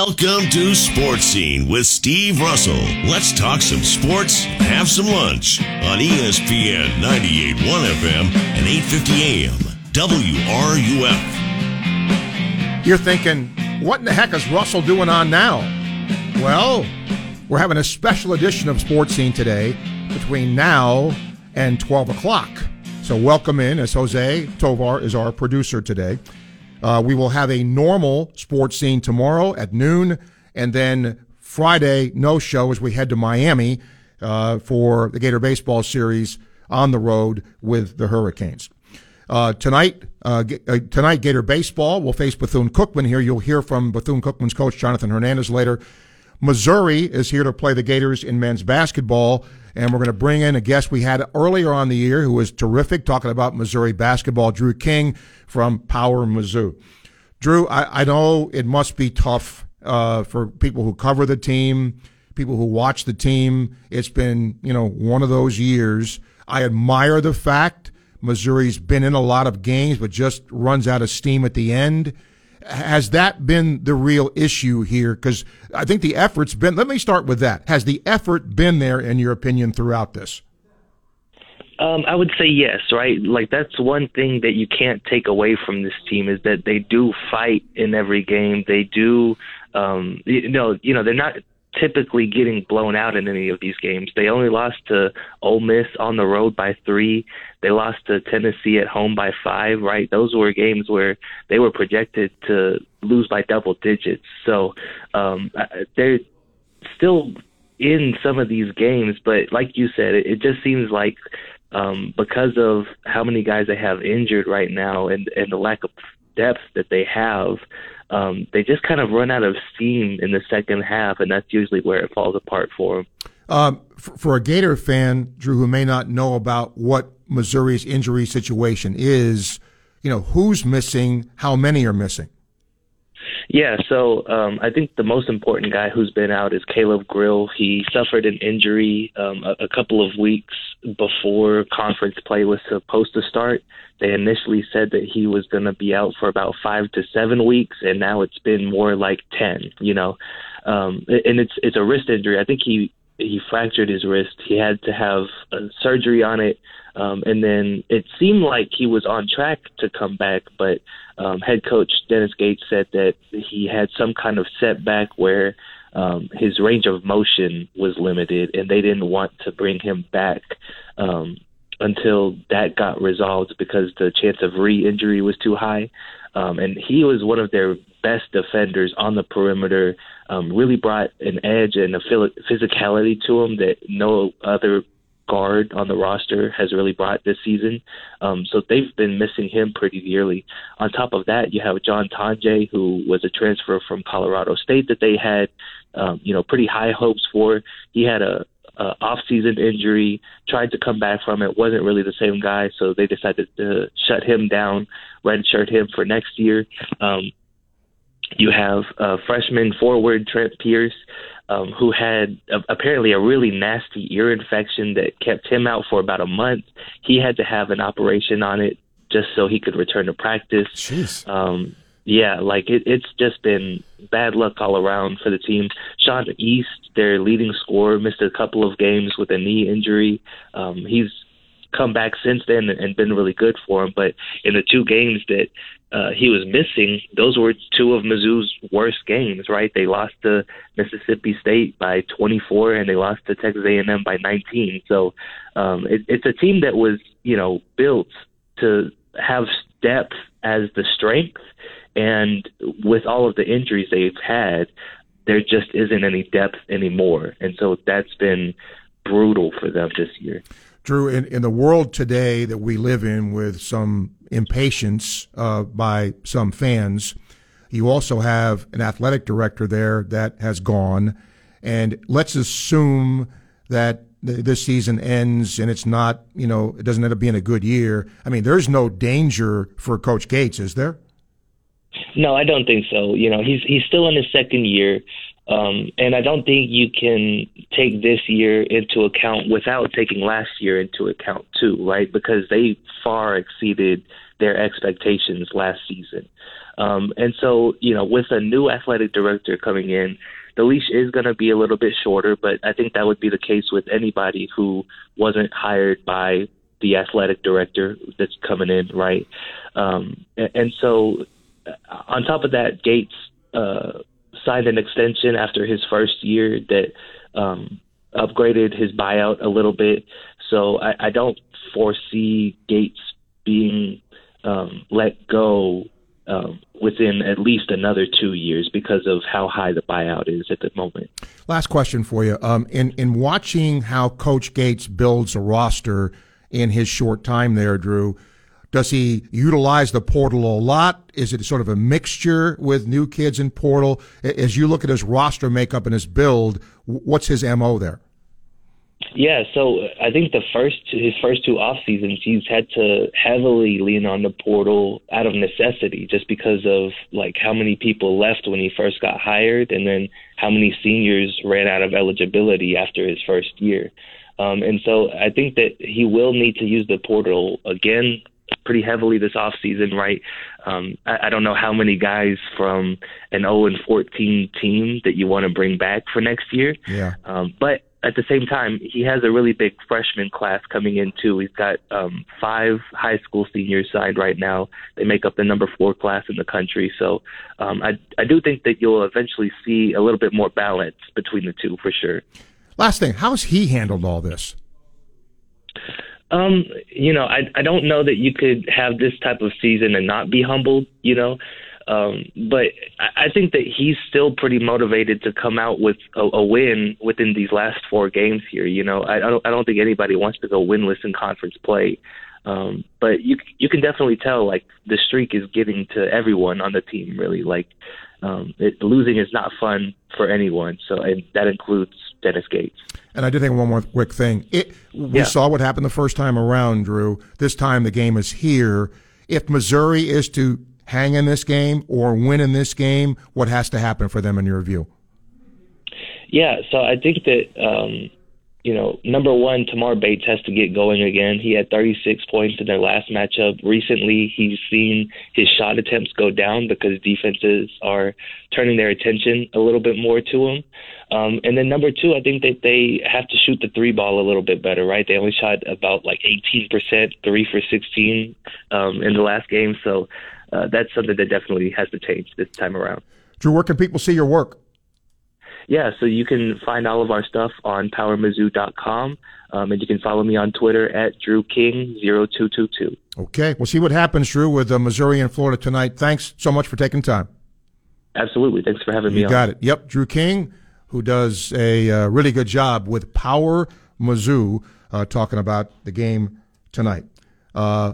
Welcome to Sports Scene with Steve Russell. Let's talk some sports, have some lunch on ESPN 98.1 FM and 8:50 AM WRUF. You're thinking, what in the heck is Russell doing on now? Well, we're having a special edition of Sports Scene today between now and 12 o'clock. So welcome in as Jose Tovar is our producer today. Uh, we will have a normal sports scene tomorrow at noon, and then Friday no show as we head to Miami uh, for the Gator baseball series on the road with the Hurricanes. Uh, tonight, uh, uh, tonight Gator baseball will face Bethune Cookman. Here you'll hear from Bethune Cookman's coach Jonathan Hernandez later. Missouri is here to play the Gators in men's basketball, and we're going to bring in a guest we had earlier on the year who was terrific, talking about Missouri basketball, Drew King from Power Mizzou. Drew, I, I know it must be tough uh, for people who cover the team, people who watch the team. It's been, you know, one of those years. I admire the fact Missouri's been in a lot of games, but just runs out of steam at the end has that been the real issue here? Because I think the effort's been. Let me start with that. Has the effort been there, in your opinion, throughout this? Um, I would say yes, right? Like that's one thing that you can't take away from this team is that they do fight in every game. They do, um, you know, you know, they're not typically getting blown out in any of these games. They only lost to Ole Miss on the road by three. They lost to Tennessee at home by five. Right, those were games where they were projected to lose by double digits. So um, they're still in some of these games, but like you said, it, it just seems like um, because of how many guys they have injured right now and and the lack of depth that they have um, they just kind of run out of steam in the second half, and that's usually where it falls apart for them. Um, for, for, a Gator fan, Drew, who may not know about what Missouri's injury situation is, you know, who's missing? How many are missing? Yeah, so um, I think the most important guy who's been out is Caleb Grill. He suffered an injury um, a, a couple of weeks before conference play was supposed to start. They initially said that he was going to be out for about five to seven weeks, and now it's been more like ten. You know, um, and it's it's a wrist injury. I think he he fractured his wrist. He had to have a surgery on it, um, and then it seemed like he was on track to come back, but um, head coach Dennis Gates said that he had some kind of setback where um, his range of motion was limited, and they didn't want to bring him back um, until that got resolved because the chance of re-injury was too high. Um, and he was one of their best defenders on the perimeter. Um, really brought an edge and a physicality to him that no other guard on the roster has really brought this season. Um, so they've been missing him pretty dearly. On top of that, you have John Tonje, who was a transfer from Colorado State that they had, um, you know, pretty high hopes for. He had a, a off-season injury, tried to come back from it, wasn't really the same guy, so they decided to shut him down, redshirt him for next year. Um, you have uh, freshman forward Trent Pierce, um, who had a, apparently a really nasty ear infection that kept him out for about a month. He had to have an operation on it just so he could return to practice. Jeez. Um, yeah, like it, it's just been bad luck all around for the team. Sean East, their leading scorer, missed a couple of games with a knee injury. Um, he's come back since then and been really good for him. But in the two games that uh, he was missing, those were two of Mizzou's worst games. Right? They lost to Mississippi State by 24, and they lost to Texas A&M by 19. So um, it, it's a team that was, you know, built to have depth as the strength, and with all of the injuries they've had, there just isn't any depth anymore, and so that's been brutal for them this year. Drew, in, in the world today that we live in with some impatience uh, by some fans, you also have an athletic director there that has gone. And let's assume that this season ends and it's not, you know, it doesn't end up being a good year. I mean, there's no danger for Coach Gates, is there? No, I don't think so. You know, he's he's still in his second year. Um, and I don't think you can take this year into account without taking last year into account too, right? Because they far exceeded their expectations last season. Um, and so, you know, with a new athletic director coming in, the leash is going to be a little bit shorter, but I think that would be the case with anybody who wasn't hired by the athletic director that's coming in, right? Um, and, and so, on top of that, Gates uh, signed an extension after his first year that um, upgraded his buyout a little bit. So I, I don't foresee Gates being um, let go um, within at least another two years because of how high the buyout is at the moment. Last question for you. Um, in in watching how Coach Gates builds a roster in his short time there, Drew, does he utilize the portal a lot? Is it sort of a mixture with new kids in portal? As you look at his roster makeup and his build, what's his mo there? Yeah, so I think the first his first two off seasons, he's had to heavily lean on the portal out of necessity, just because of like how many people left when he first got hired, and then how many seniors ran out of eligibility after his first year. Um, and so I think that he will need to use the portal again pretty heavily this off season, right? Um, I, I don't know how many guys from an 0 and 14 team that you want to bring back for next year. Yeah. Um, but at the same time, he has a really big freshman class coming in too. He's got um, five high school seniors signed right now. They make up the number four class in the country. So um, I I do think that you'll eventually see a little bit more balance between the two for sure. Last thing, how's he handled all this? Um, you know, I I don't know that you could have this type of season and not be humbled. You know, um, but I, I think that he's still pretty motivated to come out with a, a win within these last four games here. You know, I, I don't I don't think anybody wants to go winless in conference play. Um, but you you can definitely tell like the streak is getting to everyone on the team. Really, like um, it, losing is not fun for anyone. So and that includes Dennis Gates. And I do think one more quick thing. It, we yeah. saw what happened the first time around, Drew. This time the game is here. If Missouri is to hang in this game or win in this game, what has to happen for them in your view? Yeah, so I think that um, you know, number one, Tamar Bates has to get going again. He had 36 points in their last matchup. Recently, he's seen his shot attempts go down because defenses are turning their attention a little bit more to him. Um, and then number two, I think that they have to shoot the three ball a little bit better, right? They only shot about like 18%, three for 16 um, in the last game. So uh, that's something that definitely has to change this time around. Drew, where can people see your work? Yeah, so you can find all of our stuff on powermizzou.com. Um, and you can follow me on Twitter at DrewKing0222. Okay. We'll see what happens, Drew, with uh, Missouri and Florida tonight. Thanks so much for taking time. Absolutely. Thanks for having you me on. got it. Yep. Drew King, who does a uh, really good job with Power Mizzou, uh, talking about the game tonight. Uh,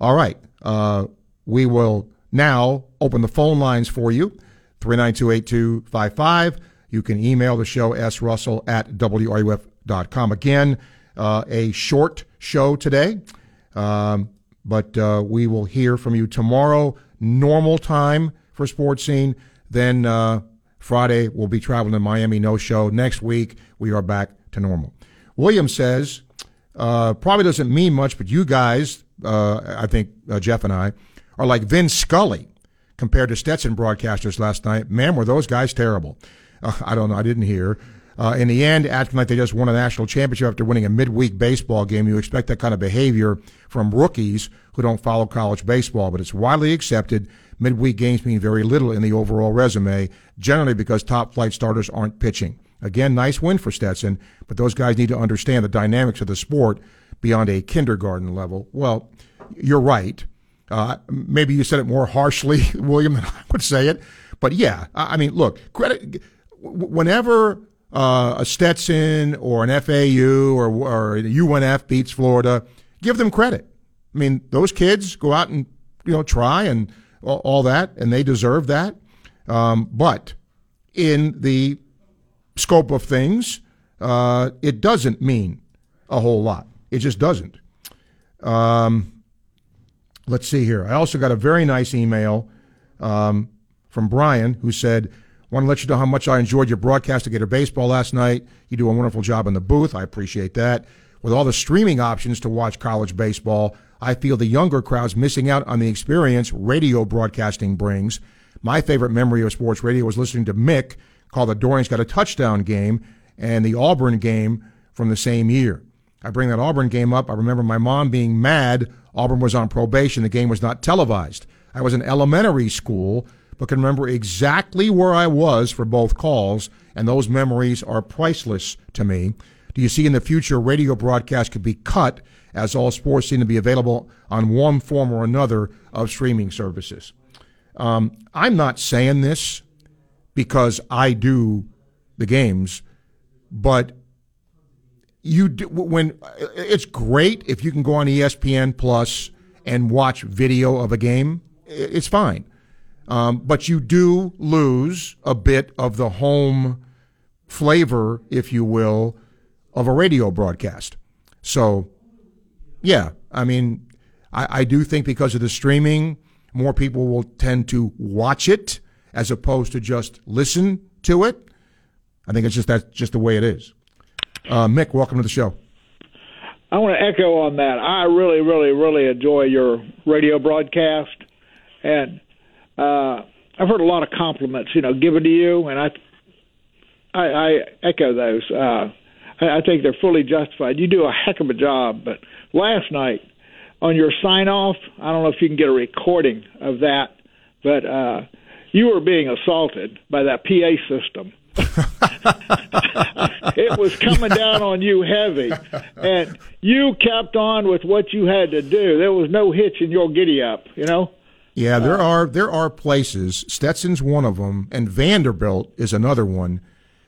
all right. Uh, we will now open the phone lines for you. 3928255. You can email the show, srussell at wruf.com. Again, uh, a short show today, um, but uh, we will hear from you tomorrow, normal time for Sports Scene. Then uh, Friday, we'll be traveling to Miami, no show. Next week, we are back to normal. William says, uh, probably doesn't mean much, but you guys, uh, I think uh, Jeff and I, are like Vin Scully compared to Stetson broadcasters last night. Man, were those guys terrible. Uh, I don't know. I didn't hear. Uh, in the end, acting like they just won a national championship after winning a midweek baseball game, you expect that kind of behavior from rookies who don't follow college baseball. But it's widely accepted midweek games mean very little in the overall resume, generally because top flight starters aren't pitching. Again, nice win for Stetson, but those guys need to understand the dynamics of the sport beyond a kindergarten level. Well, you're right. Uh, maybe you said it more harshly, William, than I would say it. But yeah, I mean, look, credit. Whenever uh, a Stetson or an FAU or, or a UNF beats Florida, give them credit. I mean, those kids go out and you know try and all, all that, and they deserve that. Um, but in the scope of things, uh, it doesn't mean a whole lot. It just doesn't. Um, let's see here. I also got a very nice email um, from Brian who said, Want to let you know how much I enjoyed your broadcast of Gator Baseball last night. You do a wonderful job in the booth. I appreciate that. With all the streaming options to watch college baseball, I feel the younger crowd's missing out on the experience radio broadcasting brings. My favorite memory of sports radio was listening to Mick call the Doering's Got a Touchdown game and the Auburn game from the same year. I bring that Auburn game up. I remember my mom being mad. Auburn was on probation. The game was not televised. I was in elementary school, but can remember exactly where I was for both calls, and those memories are priceless to me. Do you see in the future radio broadcasts could be cut as all sports seem to be available on one form or another of streaming services? Um, I'm not saying this because I do the games, but you do, when it's great if you can go on ESPN Plus and watch video of a game. It's fine, um, but you do lose a bit of the home flavor, if you will, of a radio broadcast. So, yeah, I mean, I, I do think because of the streaming, more people will tend to watch it as opposed to just listen to it. I think it's just that's just the way it is. Uh, Mick, welcome to the show. I want to echo on that. I really, really, really enjoy your radio broadcast, and uh, I've heard a lot of compliments, you know, given to you, and I, I, I echo those. Uh, I, I think they're fully justified. You do a heck of a job. But last night on your sign off, I don't know if you can get a recording of that, but uh, you were being assaulted by that PA system. It was coming down on you heavy, and you kept on with what you had to do. There was no hitch in your giddy up, you know. Yeah, there uh, are there are places. Stetson's one of them, and Vanderbilt is another one.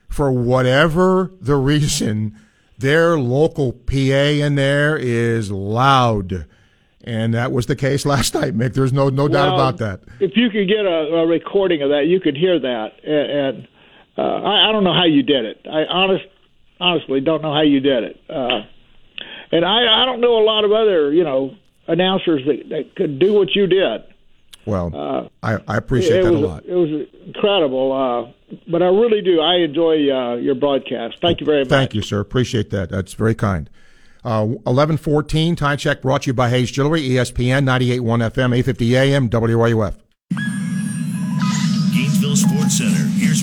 For whatever the reason, their local PA in there is loud and that was the case last night, Mick. There's no no well, doubt about that. If you could get a, a recording of that, you could hear that, and, and uh, I, I don't know how you did it. I honest, honestly don't know how you did it. Uh, and I, I don't know a lot of other, you know, announcers that, that could do what you did. Well, uh, I, I appreciate that was, a lot. It was incredible, uh, but I really do. I enjoy uh, your broadcast. Thank you very much. Thank you, sir. Appreciate that. That's very kind. Uh, 1114, time check brought to you by Hayes Jewelry, ESPN 98.1 FM, 850 AM, WRUF.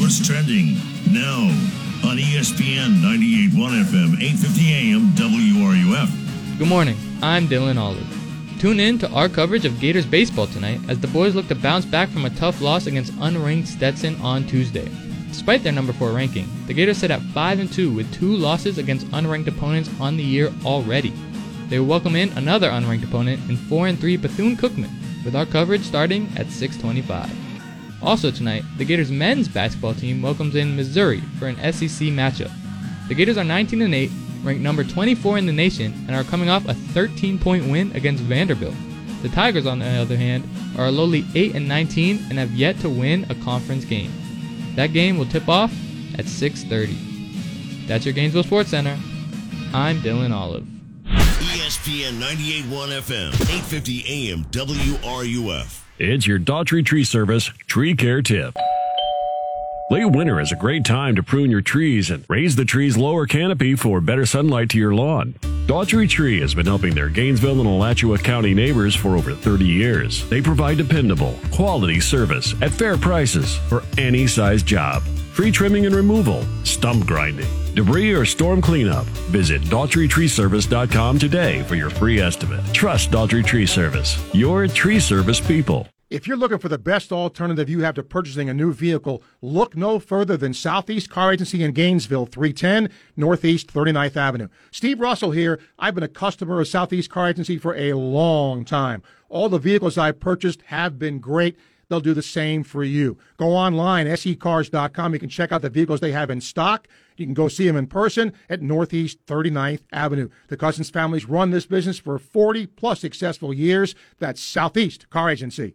What's trending now on ESPN 98.1 FM, 850 AM, WRUF. Good morning. I'm Dylan Olive. Tune in to our coverage of Gators baseball tonight as the boys look to bounce back from a tough loss against unranked Stetson on Tuesday. Despite their number 4 ranking, the Gators sit at 5 and 2 with two losses against unranked opponents on the year already. They will welcome in another unranked opponent in 4 and 3 Bethune Cookman, with our coverage starting at 625. Also tonight, the Gators men's basketball team welcomes in Missouri for an SEC matchup. The Gators are 19 and 8, ranked number 24 in the nation, and are coming off a 13-point win against Vanderbilt. The Tigers, on the other hand, are a lowly 8 and 19 and have yet to win a conference game. That game will tip off at 6:30. That's your Gainesville Sports Center. I'm Dylan Olive. ESPN 98.1 FM, 850 AM WRUF. It's your Daughtry Tree Service Tree Care Tip. Late winter is a great time to prune your trees and raise the tree's lower canopy for better sunlight to your lawn. Daughtry Tree has been helping their Gainesville and Alachua County neighbors for over 30 years. They provide dependable, quality service at fair prices for any size job. Free trimming and removal, stump grinding, debris or storm cleanup. Visit DaughtryTreeService.com today for your free estimate. Trust Daughtry Tree Service, your tree service people. If you're looking for the best alternative you have to purchasing a new vehicle, look no further than Southeast Car Agency in Gainesville, 310 Northeast 39th Avenue. Steve Russell here. I've been a customer of Southeast Car Agency for a long time. All the vehicles I've purchased have been great. They'll do the same for you. Go online, secars.com. You can check out the vehicles they have in stock. You can go see them in person at Northeast 39th Avenue. The Cousins families run this business for 40 plus successful years. That's Southeast Car Agency.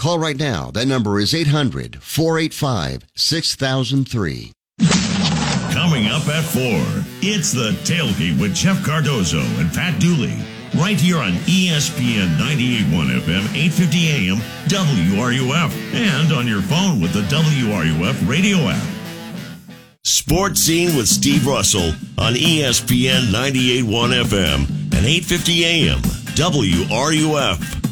Call right now. That number is 800 485 6003. Coming up at 4, it's the tailgate with Jeff Cardozo and Pat Dooley. Right here on ESPN 98.1 FM, 850 AM, WRUF, and on your phone with the WRUF radio app. Sports Scene with Steve Russell on ESPN 98.1 FM and 850 AM, WRUF.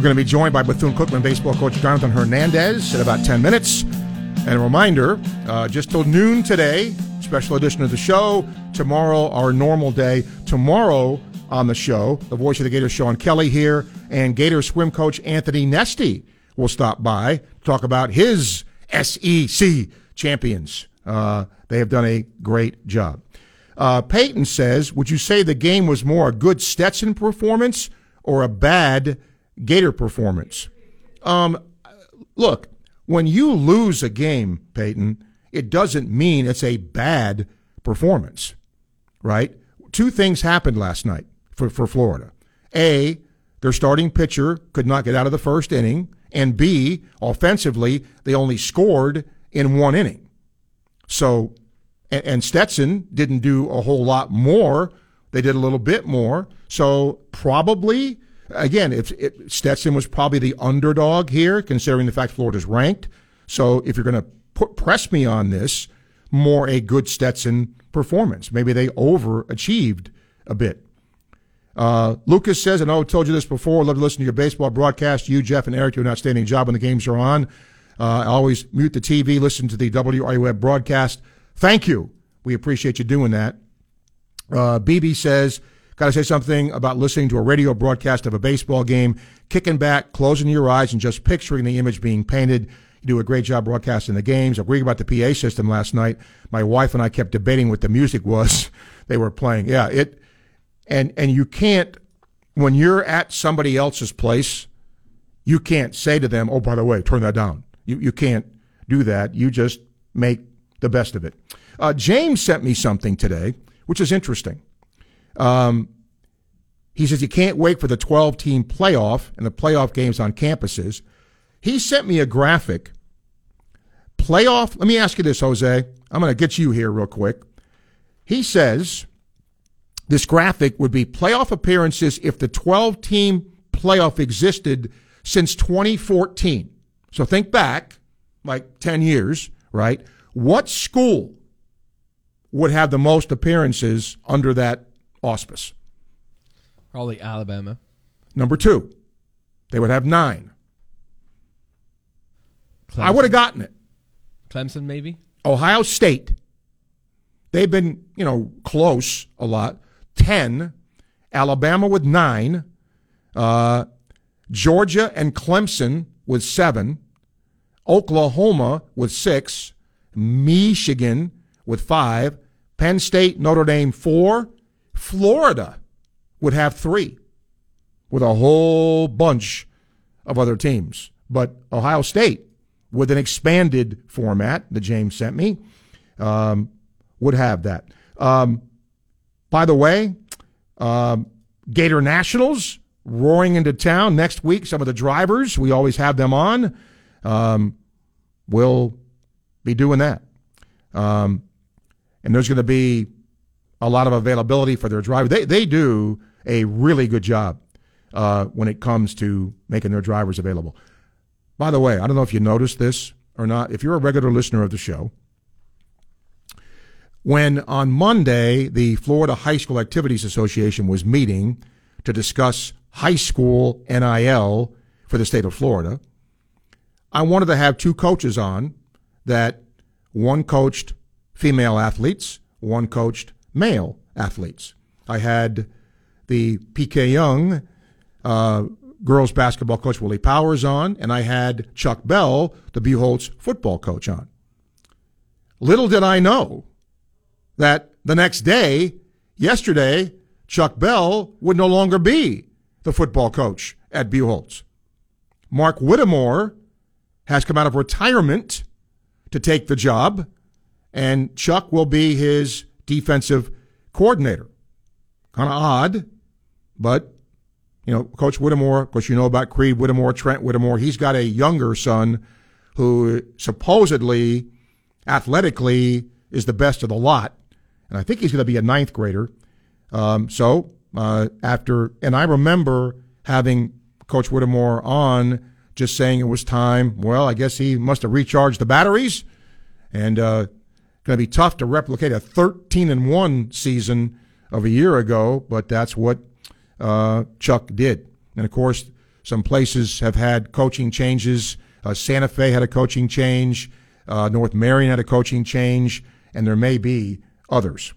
We're going to be joined by Bethune Cookman baseball coach Jonathan Hernandez in about 10 minutes. And a reminder, uh, just till noon today, special edition of the show. Tomorrow, our normal day. Tomorrow on the show, the voice of the Gators, Sean Kelly here, and Gator swim coach Anthony Nesty will stop by to talk about his SEC champions. Uh, they have done a great job. Uh, Peyton says, Would you say the game was more a good Stetson performance or a bad Gator performance? Um, look, when you lose a game, Peyton, it doesn't mean it's a bad performance, right? Two things happened last night for, for Florida. A, their starting pitcher could not get out of the first inning, and B, offensively, they only scored in one inning. So, and, and Stetson didn't do a whole lot more. They did a little bit more. So, probably, again, if it, Stetson was probably the underdog here, considering the fact Florida's ranked. So, if you're going to press me on this, more a good Stetson performance. Maybe they overachieved a bit. Uh, Lucas says, and I told you this before. Love to listen to your baseball broadcast. You, Jeff, and Eric do an outstanding job when the games are on. Uh, I always mute the TV, listen to the WRUF broadcast. Thank you. We appreciate you doing that. Uh, BB says, got to say something about listening to a radio broadcast of a baseball game, kicking back, closing your eyes, and just picturing the image being painted. You do a great job broadcasting the games. I agree about the PA system last night. My wife and I kept debating what the music was they were playing. Yeah, it and and you can't when you're at somebody else's place, you can't say to them, "Oh, by the way, turn that down." You you can't do that. You just make the best of it. Uh, James sent me something today, which is interesting. Um, he says you can't wait for the 12 team playoff and the playoff games on campuses. He sent me a graphic. Playoff, let me ask you this, Jose. I'm going to get you here real quick. He says this graphic would be playoff appearances if the 12 team playoff existed since 2014. So think back like 10 years, right? What school would have the most appearances under that auspice? Probably Alabama. Number two, they would have nine. Clemson. I would have gotten it. Clemson, maybe. Ohio State. They've been, you know, close a lot. 10. Alabama with nine. Uh, Georgia and Clemson with seven. Oklahoma with six. Michigan with five. Penn State, Notre Dame, four. Florida would have three with a whole bunch of other teams. But Ohio State, with an expanded format that James sent me, um, would have that. Um, by the way, um, Gator Nationals roaring into town next week. Some of the drivers, we always have them on. Um, will be doing that. Um, and there's going to be a lot of availability for their drivers. They, they do a really good job uh, when it comes to making their drivers available. By the way, I don't know if you noticed this or not. If you're a regular listener of the show, when on Monday the Florida High School Activities Association was meeting to discuss high school NIL for the state of Florida, I wanted to have two coaches on that one coached female athletes, one coached male athletes. I had the PK Yonge uh, girls basketball coach Willie Powers on, and I had Chuck Bell, the Buchholz football coach, on. Little did I know that the next day, yesterday, Chuck Bell would no longer be the football coach at Buchholz. Mark Whittemore has come out of retirement to take the job, and Chuck will be his defensive coordinator. Kind of odd, but you know, Coach Whittemore, of course, you know about Creed Whittemore, Trent Whittemore. He's got a younger son who supposedly, athletically, is the best of the lot. And I think he's going to be a ninth grader. Um, so, uh, after, and I remember having Coach Whittemore on just saying it was time. Well, I guess he must have recharged the batteries and, uh, going to be tough to replicate a 13 and 1 season of a year ago, but that's what uh, Chuck did. And of course, some places have had coaching changes. Uh, Santa Fe had a coaching change. Uh, North Marion had a coaching change, and there may be others.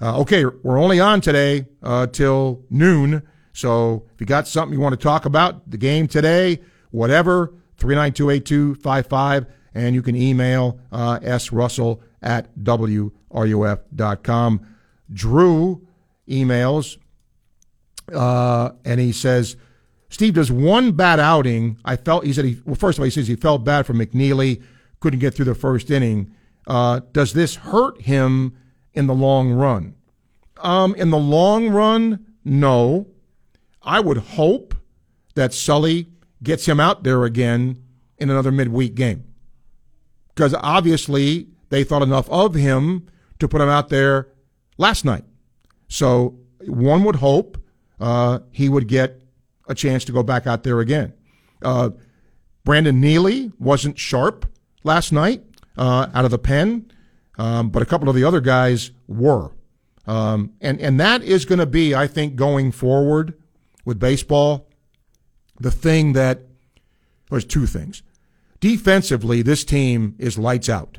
Uh, okay, we're only on today uh, till noon. So if you got something you want to talk about, the game today, whatever, 3928255, and you can email uh, srussell at wruf.com. Drew emails uh, and he says, Steve, does one bad outing, I felt, he said, he, well, first of all, he says he felt bad for McNeely, couldn't get through the first inning. Uh, does this hurt him in the long run? Um, in the long run, no. I would hope that Sully gets him out there again in another midweek game. Because obviously they thought enough of him to put him out there last night. So one would hope uh, he would get a chance to go back out there again. Uh, Brandon Neely wasn't sharp last night uh, out of the pen, um, but a couple of the other guys were. Um, and, and that is going to be, I think, going forward with baseball, the thing that there's two things. Defensively, this team is lights out.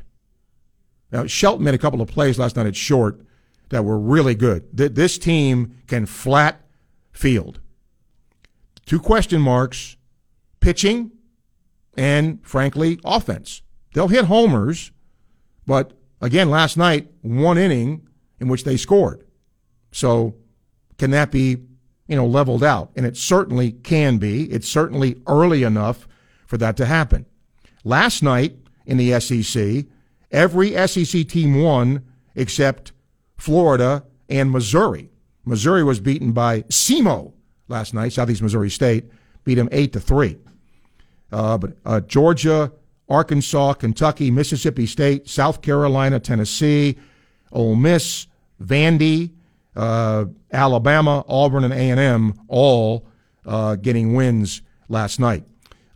Now, Shelton made a couple of plays last night at short that were really good. This team can flat field. Two question marks pitching and, frankly, offense. They'll hit homers, but again, last night, one inning in which they scored. So, can that be, you know, leveled out? And it certainly can be. It's certainly early enough for that to happen. Last night in the SEC, every SEC team won except Florida and Missouri. Missouri was beaten by SEMO last night. Southeast Missouri State beat them eight to three. Uh, but uh, Georgia, Arkansas, Kentucky, Mississippi State, South Carolina, Tennessee, Ole Miss, Vandy, uh, Alabama, Auburn, and A and M all uh, getting wins last night.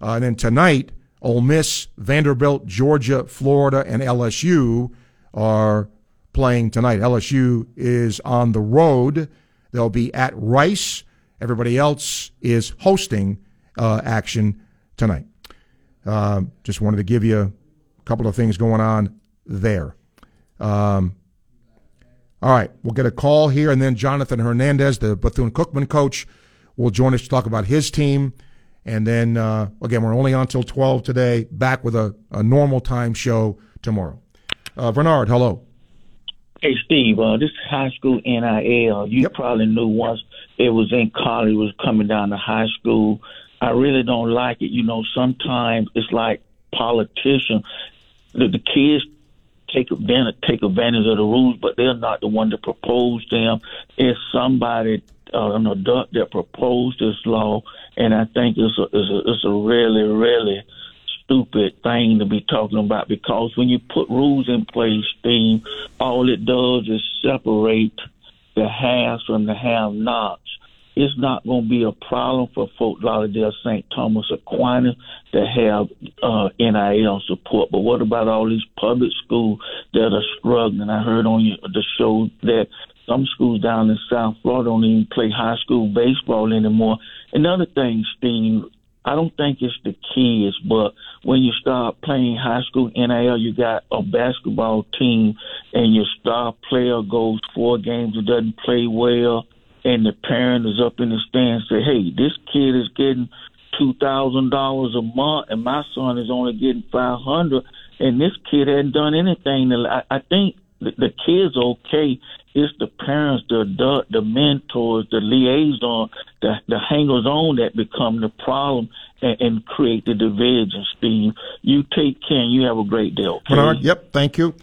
Uh, and then tonight, Ole Miss, Vanderbilt, Georgia, Florida, and LSU are playing tonight. LSU is on the road. They'll be at Rice. Everybody else is hosting uh, action tonight. Uh, just wanted to give you a couple of things going on there. Um, all right, we'll get a call here, and then Jonathan Hernandez, the Bethune Cookman coach, will join us to talk about his team. And then, uh, again, we're only on until 12 today, back with a, a normal time show tomorrow. Uh, Bernard, hello. Hey Steve, uh, this high school NIL. You yep. probably knew once it was in college, was coming down to high school. I really don't like it. You know, sometimes it's like politicians. The, the kids take advantage take advantage of the rules, but they're not the one to propose them. It's somebody, uh, an adult that proposed this law, and I think it's a, it's a, it's a really, really stupid thing to be talking about because when you put rules in place, Steve, all it does is separate the haves from the have-nots. It's not going to be a problem for Fort Lauderdale, St. Thomas, Aquinas to have uh, NIL support. But what about all these public schools that are struggling? I heard on the show that some schools down in South Florida don't even play high school baseball anymore. Another thing, Steve, I don't think it's the kids, but when you start playing high school NIL, you got a basketball team, and your star player goes four games and doesn't play well. and the parent is up in the stand say, "Hey, this kid is getting two thousand dollars a month, and my son is only getting five hundred, and this kid hadn't done anything." I think the, kid's okay. It's the parents, the adult, the mentors, the liaison, the the hangers on that become the problem and, and create the division. Steve, you take care. and You have a great day. Okay? Bernard, yep, thank you.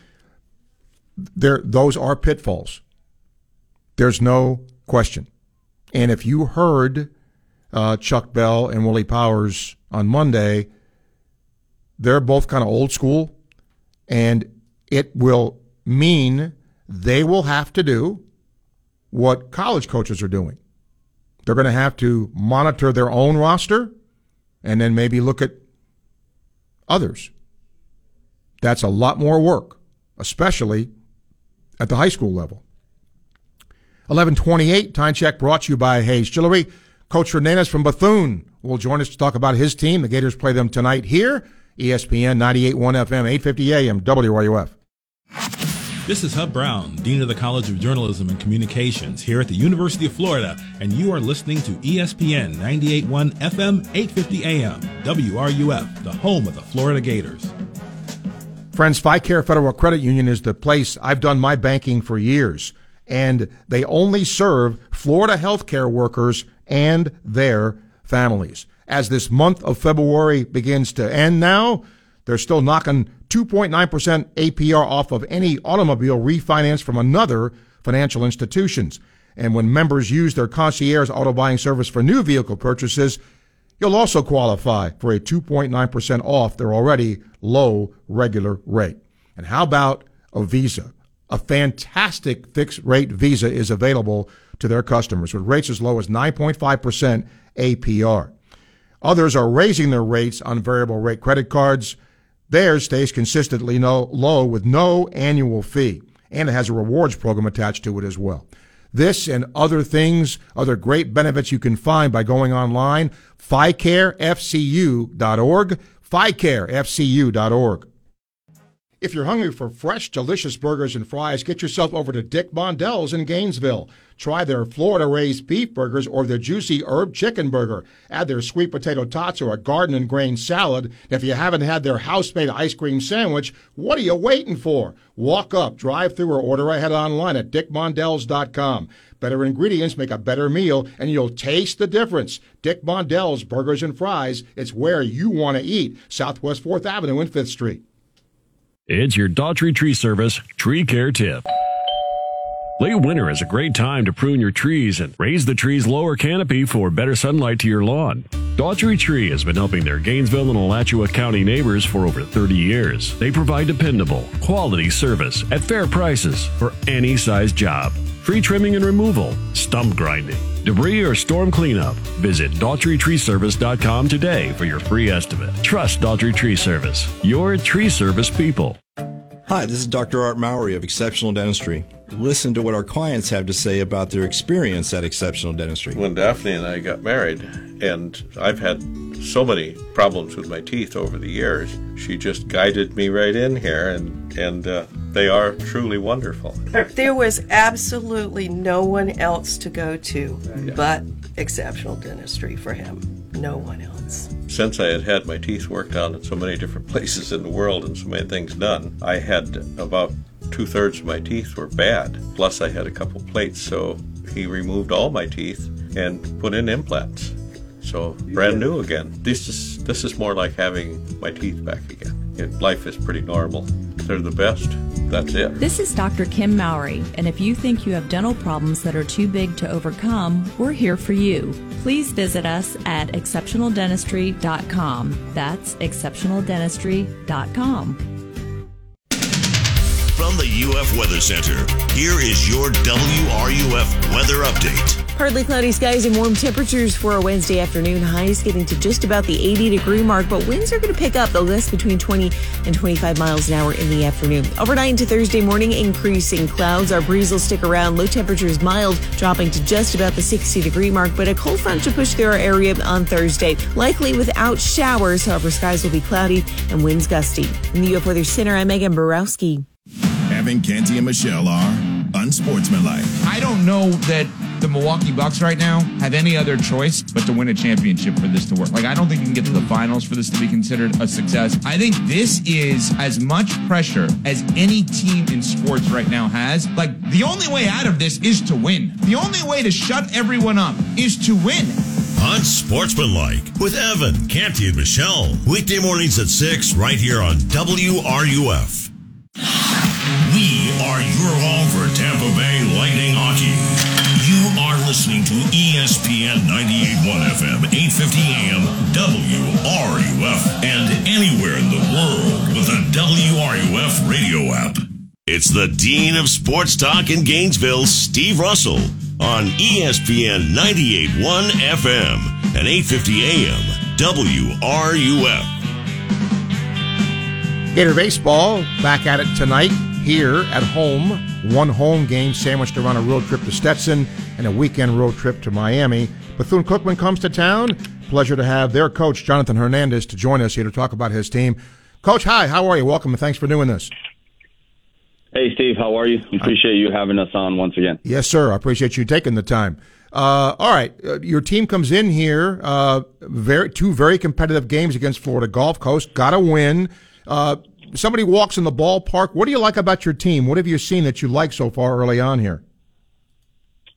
There, those are pitfalls. There's no question. And if you heard uh, Chuck Bell and Willie Powers on Monday, they're both kind of old school, and it will mean they will have to do what college coaches are doing. They're going to have to monitor their own roster and then maybe look at others. That's a lot more work, especially at the high school level. 1128, time check brought to you by Hayes Jewelry. Coach Hernandez from Bethune will join us to talk about his team. The Gators play them tonight here, ESPN 98.1 FM, 850 AM, WRUF. This is Hub Brown, Dean of the College of Journalism and Communications here at the University of Florida, and you are listening to ESPN 98.1 FM, 850 AM, WRUF, the home of the Florida Gators. Friends, FICARE Federal Credit Union is the place I've done my banking for years, and they only serve Florida healthcare workers and their families. As this month of February begins to end now, they're still knocking 2.9% APR off of any automobile refinance from another financial institutions. And when members use their concierge auto buying service for new vehicle purchases, you'll also qualify for a 2.9% off their already low regular rate. And how about a Visa? A fantastic fixed rate Visa is available to their customers with rates as low as 9.5% APR. Others are raising their rates on variable rate credit cards. Theirs stays consistently no, low with no annual fee, and it has a rewards program attached to it as well. This and other things, other great benefits you can find by going online, FICAREFCU.org, FICAREFCU.org. If you're hungry for fresh, delicious burgers and fries, get yourself over to Dick Mondell's in Gainesville. Try their Florida raised beef burgers or their juicy herb chicken burger. Add their sweet potato tots or a garden and grain salad. And if you haven't had their house made ice cream sandwich, what are you waiting for? Walk up, drive through, or order ahead online at dickmondells.com. Better ingredients make a better meal, and you'll taste the difference. Dick Mondell's Burgers and Fries. It's where you want to eat. Southwest 4th Avenue and 5th Street. It's your Daughtry Tree Service tree care tip. Late winter is a great time to prune your trees and raise the tree's lower canopy for better sunlight to your lawn. Daughtry Tree has been helping their Gainesville and Alachua County neighbors for over 30 years. They provide dependable, quality service at fair prices for any size job. Free trimming and removal, stump grinding, debris or storm cleanup. Visit DaughtryTreeService.com today for your free estimate. Trust Daughtry Tree Service, your tree service people. Hi, this is Dr. Art Mowry of Exceptional Dentistry. Listen to what our clients have to say about their experience at Exceptional Dentistry. When Daphne and I got married, and I've had so many problems with my teeth over the years, she just guided me right in here, and and uh, they are truly wonderful. There was absolutely no one else to go to yeah. but Exceptional Dentistry for him. No one else. Since I had had my teeth worked on in so many different places in the world and so many things done, I had about two thirds of my teeth were bad. Plus, I had a couple plates, so he removed all my teeth and put in implants. So brand new again. This is this is more like having my teeth back again. It, life is pretty normal. They're the best. That's it. This is Dr. Kim Mowry, and if you think you have dental problems that are too big to overcome, we're here for you. Please visit us at exceptionaldentistry.com. That's exceptionaldentistry.com. From the UF Weather Center, here is your WRUF weather update. Partly cloudy skies and warm temperatures for a Wednesday afternoon. Highs getting to just about the 80 degree mark, but winds are going to pick up. They'll gust between 20 and 25 miles an hour in the afternoon. Overnight into Thursday morning, increasing clouds. Our breeze will stick around. Low temperatures mild, dropping to just about the 60 degree mark, but a cold front to push through our area on Thursday. Likely without showers, however, skies will be cloudy and winds gusty. In the UF Weather Center, I'm Megan Borowski. Evan Canty, and Michelle are unsportsmanlike. I don't know that the Milwaukee Bucks right now have any other choice but to win a championship for this to work. Like, I don't think you can get to the finals for this to be considered a success. I think this is as much pressure as any team in sports right now has. Like, the only way out of this is to win. The only way to shut everyone up is to win. Unsportsmanlike with Evan, Canty, and Michelle. Weekday mornings at 6 right here on WRUF. We are your home for Tampa Bay Lightning hockey. You are listening to ESPN 98.1 FM, 850 AM, WRUF, and anywhere in the world with the WRUF radio app. It's the Dean of Sports Talk in Gainesville, Steve Russell, on ESPN 98.1 FM and 850 AM, WRUF. Gator Baseball back at it tonight here at home. One home game sandwiched around a road trip to Stetson and a weekend road trip to Miami. Bethune Cookman comes to town. Pleasure to have their coach, Jonathan Hernandez, to join us here to talk about his team. Coach, hi, how are you? Welcome and thanks for doing this. Hey, Steve, how are you? Appreciate you having us on once again. Yes, sir. I appreciate you taking the time. Uh, all right, uh, your team comes in here. Uh, very two very competitive games against Florida Gulf Coast. Got to win. Somebody walks in the ballpark. What do you like about your team? What have you seen that you like so far early on here?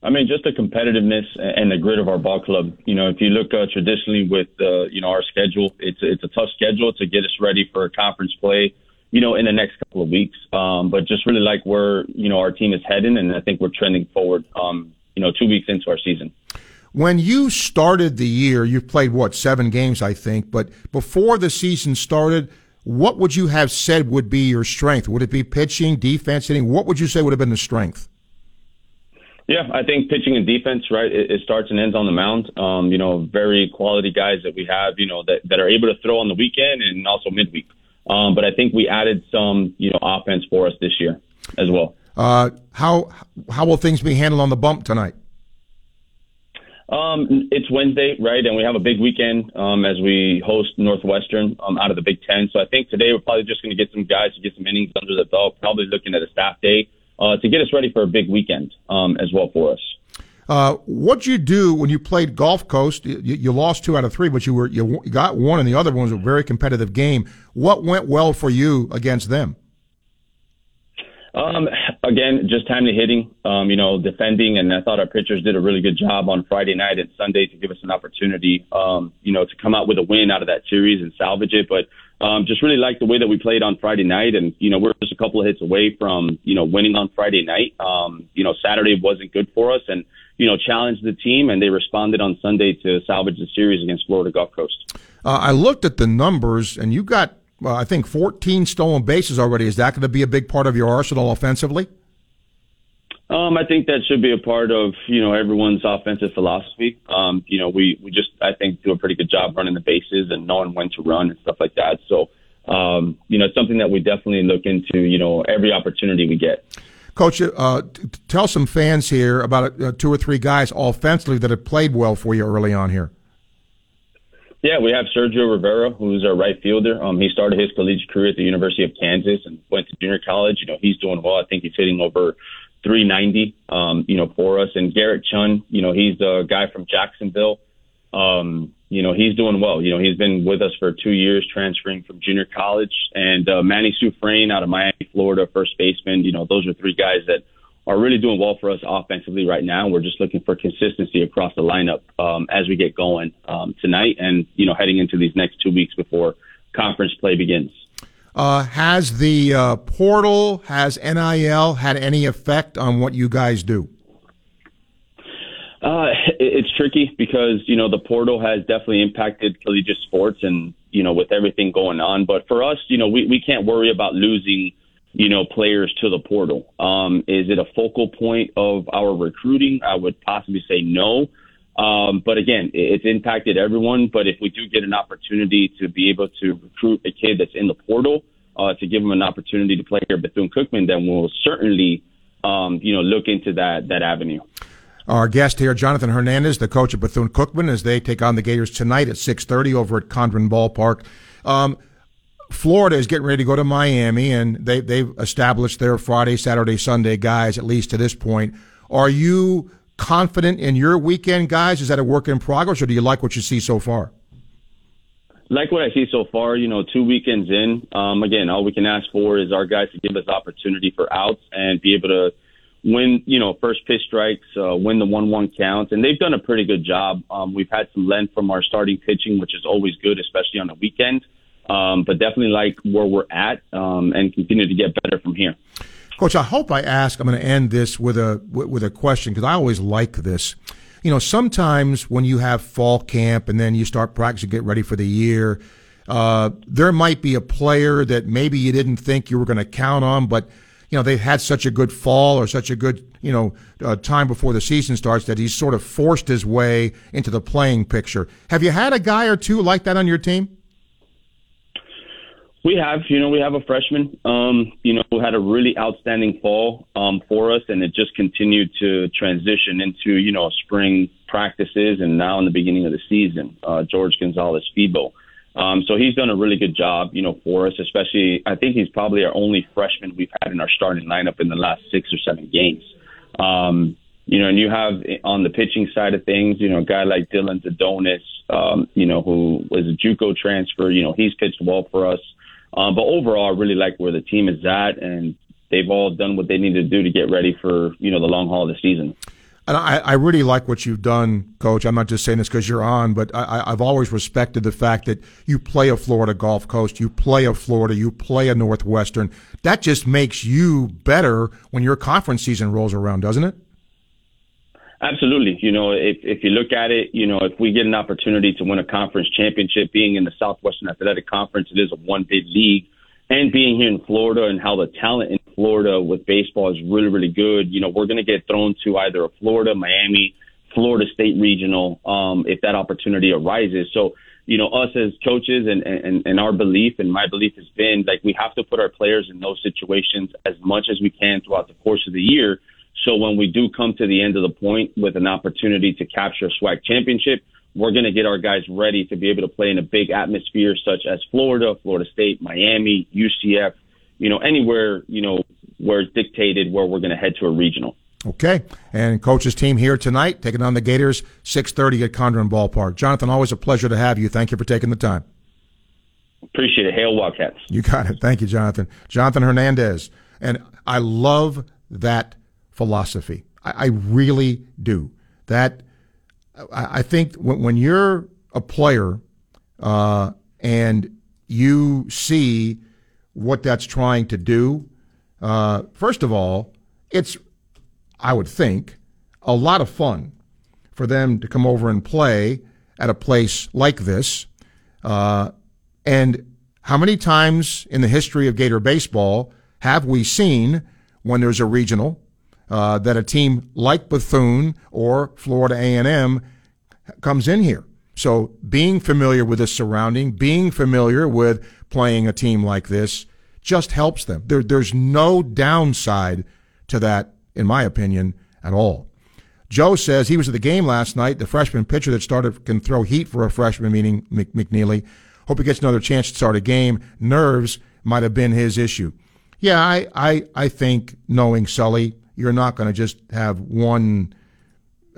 I mean, just the competitiveness and the grit of our ball club. You know, if you look uh, traditionally with uh, you know our schedule, it's it's a tough schedule to get us ready for a conference play. You know, in the next couple of weeks, um, but just really like where you know our team is heading, and I think we're trending forward. Um, you know, two weeks into our season. When you started the year, you played what seven games, I think. But before the season started, what would you have said would be your strength? Would it be pitching, defense, hitting? What would you say would have been the strength? Yeah, I think pitching and defense, right? It, it starts and ends on the mound. Um, you know, very quality guys that we have, you know, that, that are able to throw on the weekend and also midweek. Um, but I think we added some, you know, offense for us this year as well. Uh, how how will things be handled on the bump tonight? Um, it's Wednesday, right? And we have a big weekend um, as we host Northwestern um, out of the Big Ten. So I think today we're probably just going to get some guys to get some innings under the belt. Probably looking at a staff day uh, to get us ready for a big weekend um, as well for us. Uh, what'd you do when you played Gulf Coast? You, you lost two out of three, but you were you got one, and the other one was a very competitive game. What went well for you against them? Um, again, just timely hitting, um, you know, defending, and I thought our pitchers did a really good job on Friday night and Sunday to give us an opportunity, um, you know, to come out with a win out of that series and salvage it. But um, just really like the way that we played on Friday night, and you know, we're just a couple of hits away from you know winning on Friday night. Um, you know, Saturday wasn't good for us, and you know, challenged the team, and they responded on Sunday to salvage the series against Florida Gulf Coast. Uh, I looked at the numbers, and you got uh, I think 14 stolen bases already. Is that going to be a big part of your arsenal offensively? Um, I think that should be a part of you know everyone's offensive philosophy. Um, you know, we we just I think do a pretty good job running the bases and knowing when to run and stuff like that. So, um, you know, it's something that we definitely look into. You know, every opportunity we get. Coach, uh, t- tell some fans here about uh, two or three guys offensively that have played well for you early on here. Yeah, we have Sergio Rivera, who's our right fielder. Um, he started his collegiate career at the University of Kansas and went to junior college. You know, he's doing well. I think he's hitting over 390, um, you know, for us. And Garrett Chun, you know, he's a guy from Jacksonville. Um, you know, he's doing well. You know, he's been with us for two years, transferring from junior college. And uh, Manny Sufrain out of Miami, Florida, first baseman. You know, those are three guys that are really doing well for us offensively right now. We're just looking for consistency across the lineup um, as we get going um, tonight, and you know, heading into these next two weeks before conference play begins. Uh, has the uh, portal, has NIL had any effect on what you guys do? Uh, it's tricky because you know the portal has definitely impacted collegiate sports, and you know with everything going on. But for us, you know, we we can't worry about losing you know, players to the portal. Um, is it a focal point of our recruiting? I would possibly say no. Um, but again, it's impacted everyone. But if we do get an opportunity to be able to recruit a kid that's in the portal, uh, to give him an opportunity to play here at Bethune Cookman, then we'll certainly, um, you know, look into that that avenue. Our guest here, Jonathan Hernandez, the coach of Bethune Cookman, as they take on the Gators tonight at 6:30 over at Condren Ballpark. Um, Florida is getting ready to go to Miami, and they they've established their Friday, Saturday, Sunday guys at least to this point. Are you confident in your weekend, guys? Is that a work in progress, or do you like what you see so far? like what I see so far, you know, two weekends in, um, again, all we can ask for is our guys to give us opportunity for outs and be able to win, you know, first pitch strikes, uh, win the one-one counts, and they've done a pretty good job. Um, we've had some length from our starting pitching, which is always good, especially on the weekend. Um, but definitely like where we're at, um, and continue to get better from here. Coach, I hope I ask. I'm going to end this with a with a question because I always like this. You know, sometimes when you have fall camp and then you start practicing, get ready for the year, uh, there might be a player that maybe you didn't think you were going to count on, but you know they've had such a good fall or such a good you know uh, time before the season starts that he's sort of forced his way into the playing picture. Have you had a guy or two like that on your team? We have, you know, we have a freshman, um, you know, who had a really outstanding fall um, for us, and it just continued to transition into, you know, spring practices and now in the beginning of the season. Uh, George Gonzalez Fibo. Um, so he's done a really good job, you know, for us. Especially, I think he's probably our only freshman we've had in our starting lineup in the last six or seven games. Um, you know, and you have on the pitching side of things, you know, a guy like Dylan Zadonis, um, you know, who was a JUCO transfer. You know, he's pitched well for us. Um, but overall, I really like where the team is at, and they've all done what they need to do to get ready for you know the long haul of the season. And I, I really like what you've done, Coach. I'm not just saying this because you're on, but I, I've always respected the fact that you play a Florida Gulf Coast, you play a Florida, you play a Northwestern. That just makes you better when your conference season rolls around, doesn't it? Absolutely. You know, if if you look at it, you know, if we get an opportunity to win a conference championship, being in the Southwestern Athletic Conference, it is a one big league, and being here in Florida and how the talent in Florida with baseball is really really good. You know, we're going to get thrown to either a Florida, Miami, Florida State regional um, if that opportunity arises. So. You know, us as coaches and, and, and our belief and my belief has been like we have to put our players in those situations as much as we can throughout the course of the year so when we do come to the end of the point with an opportunity to capture a SWAC championship, we're going to get our guys ready to be able to play in a big atmosphere such as Florida, Florida State, Miami, UCF, you know, anywhere, you know, where it's dictated where we're going to head to a regional. Okay. And coach's team here tonight, taking on the Gators, 6.30 at Condren Ballpark. Jonathan, always a pleasure to have you. Thank you for taking the time. Appreciate it. Hail Wildcats. You got it. Thank you, Jonathan. Jonathan Hernandez. And I love that philosophy. I, I really do. That I, I think when, when, you're a player uh, and you see what that's trying to do, uh, first of all, it's I would think a lot of fun for them to come over and play at a place like this. Uh, and how many times in the history of Gator baseball have we seen when there's a regional uh, that a team like Bethune or Florida A&M comes in here. So being familiar with the surrounding, being familiar with playing a team like this just helps them. There, there's no downside to that, in my opinion, at all. Joe says he was at the game last night. The freshman pitcher that started can throw heat for a freshman, meaning McNeillie. Hope he gets another chance to start a game. Nerves might have been his issue. Yeah, I, I, I think knowing Sully, you're not going to just have one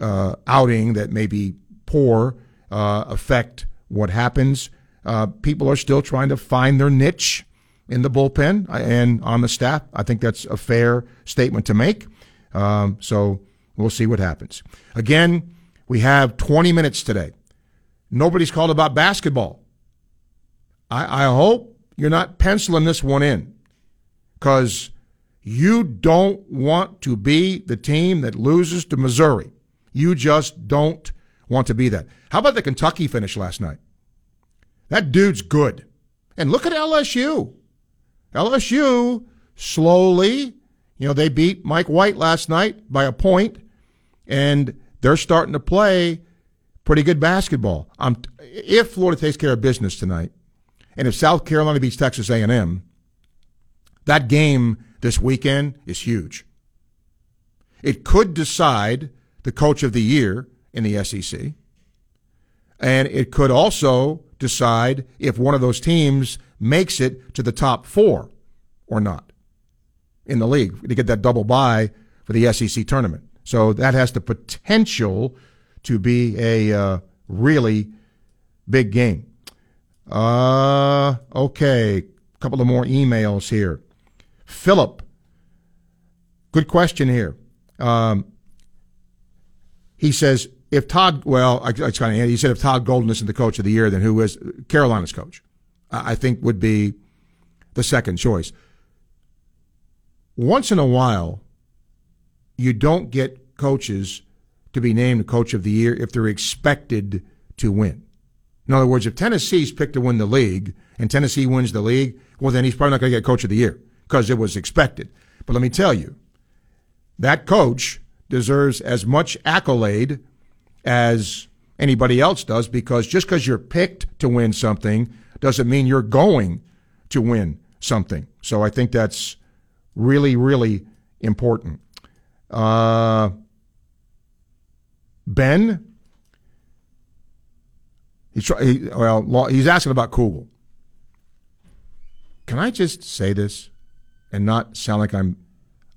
uh, outing that may be poor uh, affect what happens. Uh, people are still trying to find their niche in the bullpen and on the staff. I think that's a fair statement to make. Um, so we'll see what happens. Again, we have 20 minutes today. Nobody's called about basketball. I, I hope you're not penciling this one in because you don't want to be the team that loses to Missouri. You just don't want to be that. How about the Kentucky finish last night? That dude's good. And look at LSU. LSU slowly, you know, they beat Mike White last night by a point, and they're starting to play pretty good basketball. Um, if Florida takes care of business tonight, and if South Carolina beats Texas A&M, that game this weekend is huge. It could decide the coach of the year in the SEC. And it could also decide if one of those teams makes it to the top four or not in the league to get that double bye for the SEC tournament. So that has the potential to be a uh, really big game. Uh, okay, a couple of more emails here. Philip, good question here. Um, he says, if Todd, well, I, I kind of, he said if Todd Golden isn't the coach of the year, then who is Carolina's coach? I think would be the second choice. Once in a while, you don't get coaches to be named coach of the year if they're expected to win. In other words, if Tennessee's picked to win the league and Tennessee wins the league, well, then he's probably not going to get coach of the year because it was expected. But let me tell you, that coach deserves as much accolade as anybody else does because just because you're picked to win something doesn't mean you're going to win something. So I think that's really, really important. Uh, ben, he's, he, well, he's asking about Kugel. Can I just say this and not sound like I'm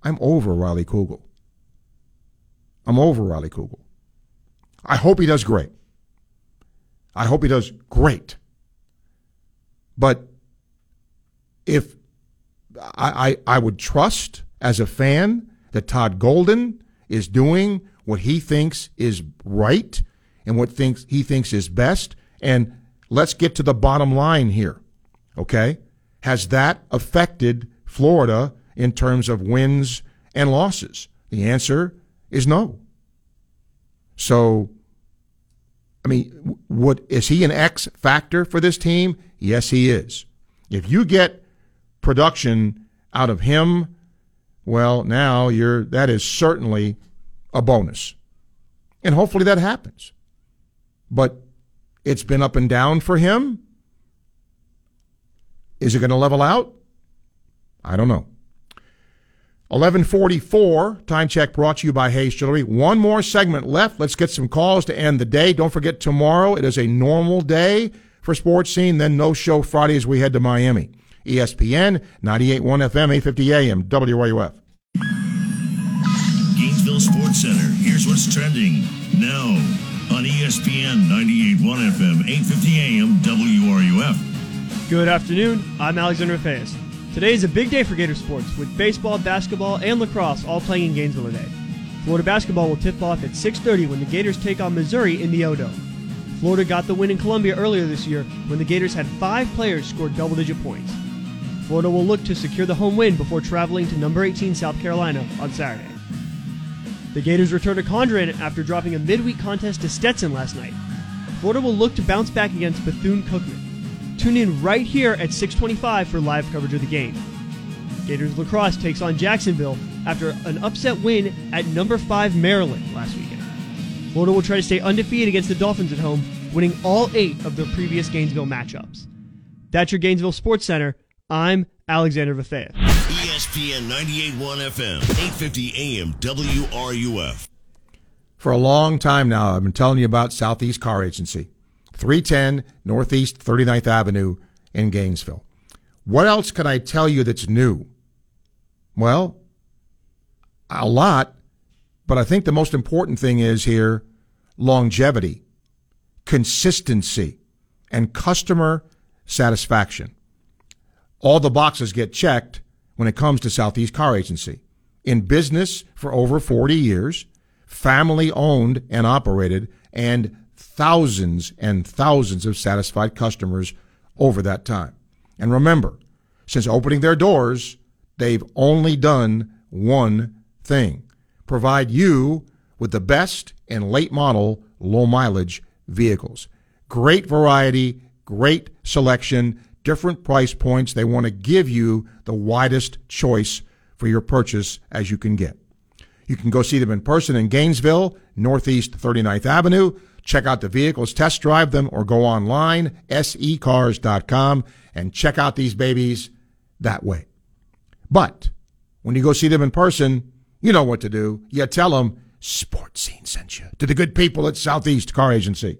I'm over Riley Kugel. I'm over Riley Kugel. I hope he does great. I hope he does great. But if I, I, I would trust as a fan that Todd Golden is doing what he thinks is right and what thinks he thinks is best. And let's get to the bottom line here. Okay? Has that affected Florida in terms of wins and losses? The answer is no. So, I mean, what is he an X factor for this team? Yes, he is. If you get production out of him, well, now you're that is certainly a bonus. And hopefully that happens. But it's been up and down for him. Is it going to level out? I don't know. 1144, time check brought to you by Hayes Jewelry. One more segment left. Let's get some calls to end the day. Don't forget tomorrow, it is a normal day for sports scene, then no show Friday as we head to Miami. ESPN, 98.1 FM, 850 AM, WRUF. Gainesville Sports Center. Here's what's trending now on ESPN 98.1 FM, 850 AM, WRUF. Good afternoon. I'm Alexander Fayes. Today is a big day for Gator sports, with baseball, basketball, and lacrosse all playing in Gainesville today. Florida basketball will tip off at 6:30 when the Gators take on Missouri in the O-Dome. Florida got the win in Columbia earlier this year when the Gators had five players score double-digit points. Florida will look to secure the home win before traveling to number 18 South Carolina on Saturday. The Gators return to Condren after dropping a midweek contest to Stetson last night. Florida will look to bounce back against Bethune-Cookman. Tune in right here at 625 for live coverage of the game. Gators lacrosse takes on Jacksonville after an upset win at number 5 Maryland last weekend. Florida will try to stay undefeated against the Dolphins at home, winning all eight of their previous Gainesville matchups. That's your Gainesville Sports Center. I'm Alexander Vethea. ESPN 98.1 FM, 850 AM, WRUF. For a long time now, I've been telling you about Southeast Car Agency. 310 Northeast 39th Avenue in Gainesville. What else can I tell you that's new? Well, a lot, but I think the most important thing is here longevity, consistency, and customer satisfaction. All the boxes get checked when it comes to Southeast Car Agency. In business for over 40 years, family owned and operated, and thousands and thousands of satisfied customers over that time. And remember, since opening their doors, they've only done one thing provide you with the best and late model, low mileage vehicles. Great variety, great selection, different price points. They want to give you the widest choice for your purchase as you can get. You can go see them in person in Gainesville, Northeast 39th Avenue. Check out the vehicles, test drive them, or go online, secars.com, and check out these babies that way. But when you go see them in person, you know what to do. You tell them Sports Scene sent you to the good people at Southeast Car Agency.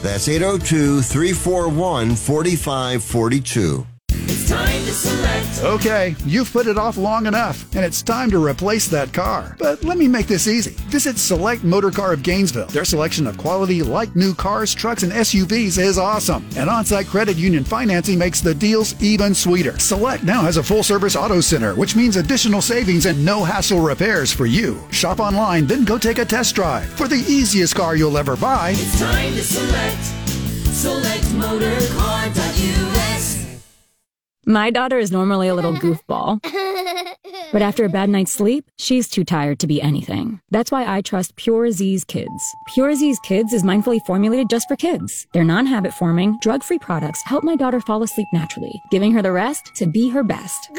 That's 802 341 4542. Okay, you've put it off long enough, and it's time to replace that car. But let me make this easy. Visit Select Motor Car of Gainesville. Their selection of quality, like new cars, trucks, and SUVs is awesome. And on site credit union financing makes the deals even sweeter. Select now has a full service auto center, which means additional savings and no hassle repairs for you. Shop online, then go take a test drive. For the easiest car you'll ever buy, It's time to select. SelectMotorCar.us. My daughter is normally a little goofball, but after a bad night's sleep, she's too tired to be anything. That's why I trust Pure Z's Kids. Pure Z's Kids is mindfully formulated just for kids. Their non habit forming, drug free products help my daughter fall asleep naturally, giving her the rest to be her best.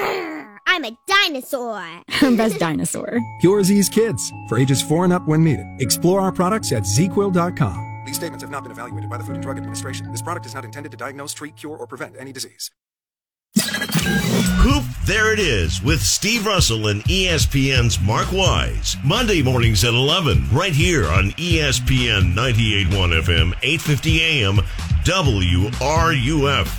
I'm a dinosaur. Best dinosaur. Pure Z's Kids for ages 4 and up when needed. Explore our products at zzzquil.com. These statements have not been evaluated by the Food and Drug Administration. This product is not intended to diagnose, treat, cure, or prevent any disease. Hoop, there it is with Steve Russell and ESPN's Mark Wise. Monday mornings at 11, right here on ESPN 981 FM, 850 AM, WRUF.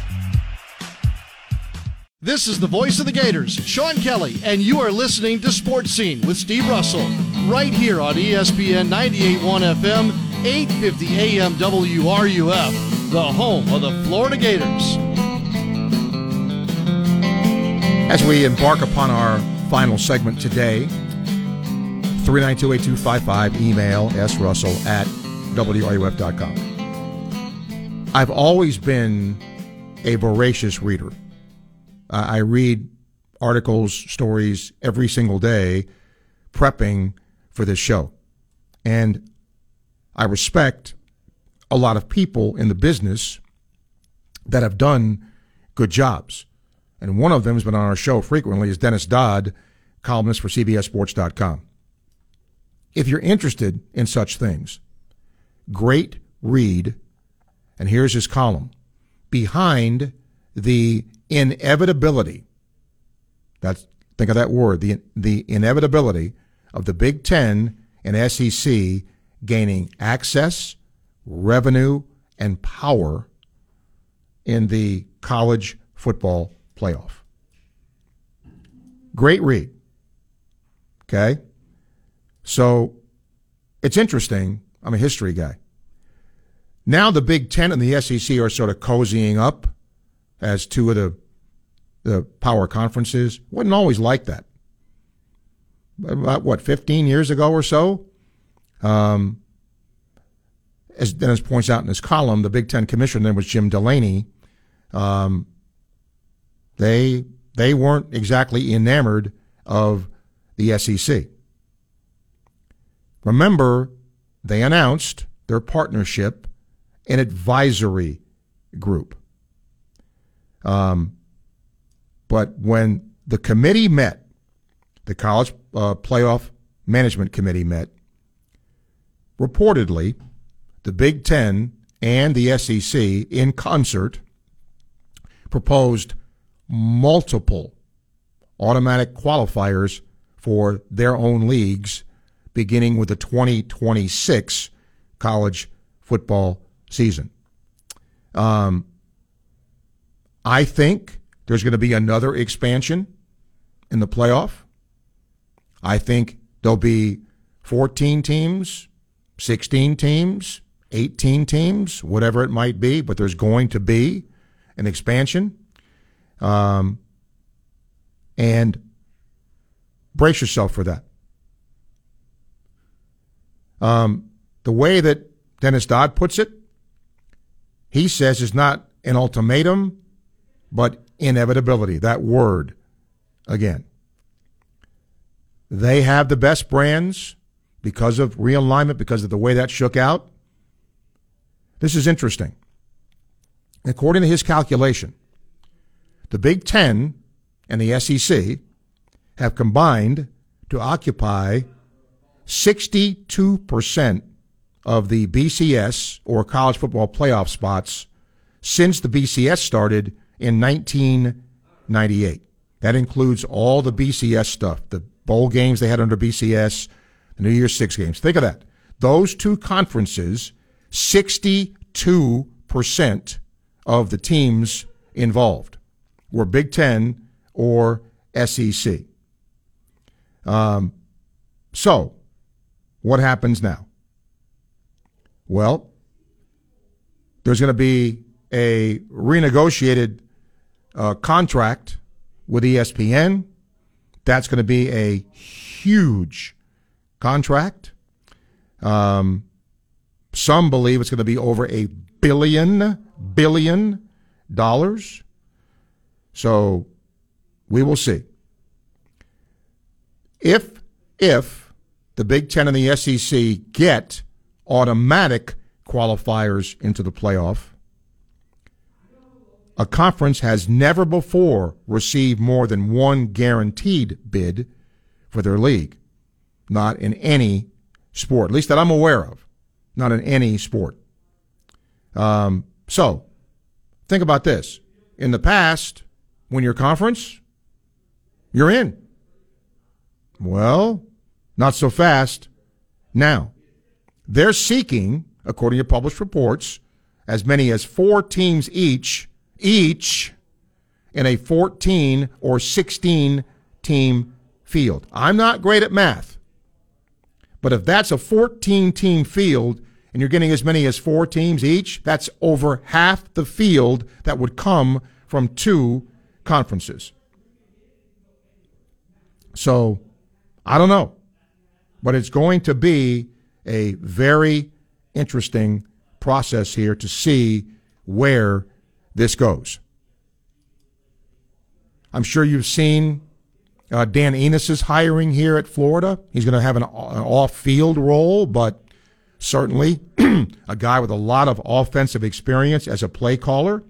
This is the voice of the Gators, Sean Kelly, and you are listening to Sports Scene with Steve Russell, right here on ESPN 981 FM, 850 AM WRUF, the home of the Florida Gators. As we embark upon our final segment today, 3928255, email srussell at wruf.com. I've always been a voracious reader. Uh, I read articles, stories every single day, prepping for this show. And I respect a lot of people in the business that have done good jobs. And one of them has been on our show frequently is Dennis Dodd, columnist for CBSSports.com. If you're interested in such things, great read, and here's his column Behind the Inevitability. That's think of that word, the the inevitability of the Big Ten and SEC gaining access, revenue, and power in the college football playoff. Great read. Okay? So it's interesting. I'm a history guy. Now the Big Ten and the SEC are sort of cozying up as two of the the power conferences. Wasn't always like that. About what, 15 years ago or so? Um, as Dennis points out in his column, the Big Ten commissioner then was Jim Delaney. Um, they they weren't exactly enamored of the SEC. Remember, they announced their partnership, an advisory group. Um, but when the committee met, the college uh, playoff management committee met, reportedly, the Big Ten and the SEC in concert proposed multiple automatic qualifiers for their own leagues, beginning with the 2026 college football season. Um, I think there's going to be another expansion in the playoff. I think there'll be 14 teams, 16 teams, 18 teams, whatever it might be, but there's going to be an expansion. Um, and brace yourself for that. Um, the way that Dennis Dodd puts it, he says it's not an ultimatum, but inevitability. That word again. They have the best brands because of realignment, because of the way that shook out. This is interesting. According to his calculation, the Big Ten and the SEC have combined to occupy 62% of the BCS or college football playoff spots since the BCS started in 1998. That includes all the BCS stuff, the bowl games they had under BCS, the New Year's Six games. Think of that. Those two conferences, 62% of the teams involved were Big Ten or SEC. Um, so, what happens now? Well, there's going to be a renegotiated uh, contract with ESPN. That's going to be a huge contract. Um, some believe it's going to be over a billion, billion dollars. So we will see. If, if the Big Ten and the SEC get automatic qualifiers into the playoff, a conference has never before received more than one guaranteed bid for their league. Not in any sport, at least that I'm aware of. Not in any sport. Um, so, think about this. In the past, when you're conference, you're in. Well, not so fast now. They're seeking, according to published reports, as many as four teams each each in a 14 or 16 team field. I'm not great at math, but if that's a 14 team field and you're getting as many as four teams each, that's over half the field that would come from two conferences. So I don't know, but it's going to be a very interesting process here to see where this goes. I'm sure you've seen uh, Dan Enos's hiring here at Florida. He's going to have an, an off-field role, but certainly a guy with a lot of offensive experience as a play caller.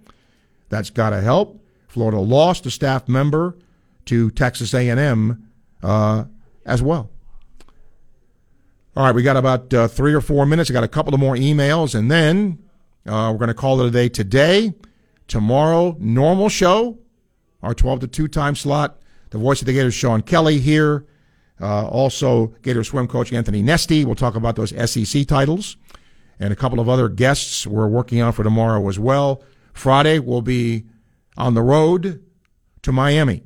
That's got to help. Florida lost a staff member to Texas A&M uh, as well. All right, we got about uh, three or four minutes. I got a couple of more emails, and then uh, we're going to call it a day today. Tomorrow, normal show, our 12 to 2 time slot. The voice of the Gators, Sean Kelly, here. Uh, also, Gator swim coach Anthony Nesty. We'll talk about those SEC titles. And a couple of other guests we're working on for tomorrow as well. Friday, we'll be on the road to Miami.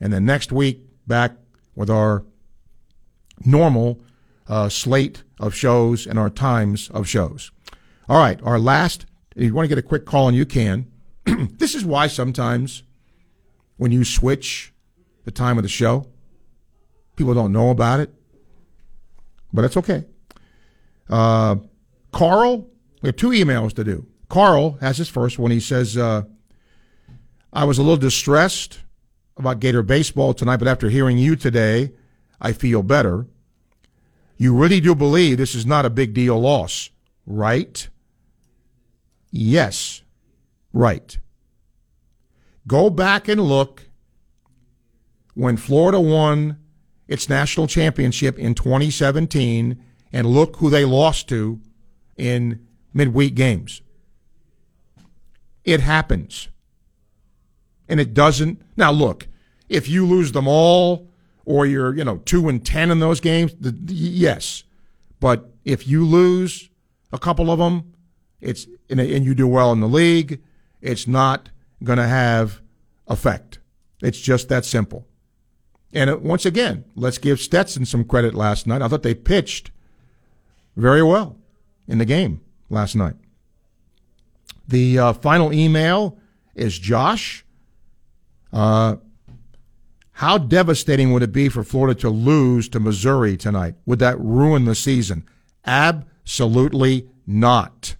And then next week, back with our normal uh, slate of shows and our times of shows. All right, our last, if you want to get a quick call and you can, this is why sometimes when you switch the time of the show, people don't know about it, but it's okay. Uh, Carl, we have two emails to do. Carl has his first one. He says, uh, I was a little distressed about Gator baseball tonight, but after hearing you today, I feel better. You really do believe this is not a big deal loss, right? Yes right. Go back and look when Florida won its national championship in 2017 and look who they lost to in midweek games. It happens. And it doesn't. Now, look, if you lose them all or you're, you know, 2 and 10 in those games, the, the, yes. But if you lose a couple of them, it's and, and you do well in the league, it's not going to have effect. It's just that simple. And it, once again, let's give Stetson some credit last night. I thought they pitched very well in the game last night. The uh, final email is Josh. Uh, how devastating would it be for Florida to lose to Missouri tonight? Would that ruin the season? Absolutely not.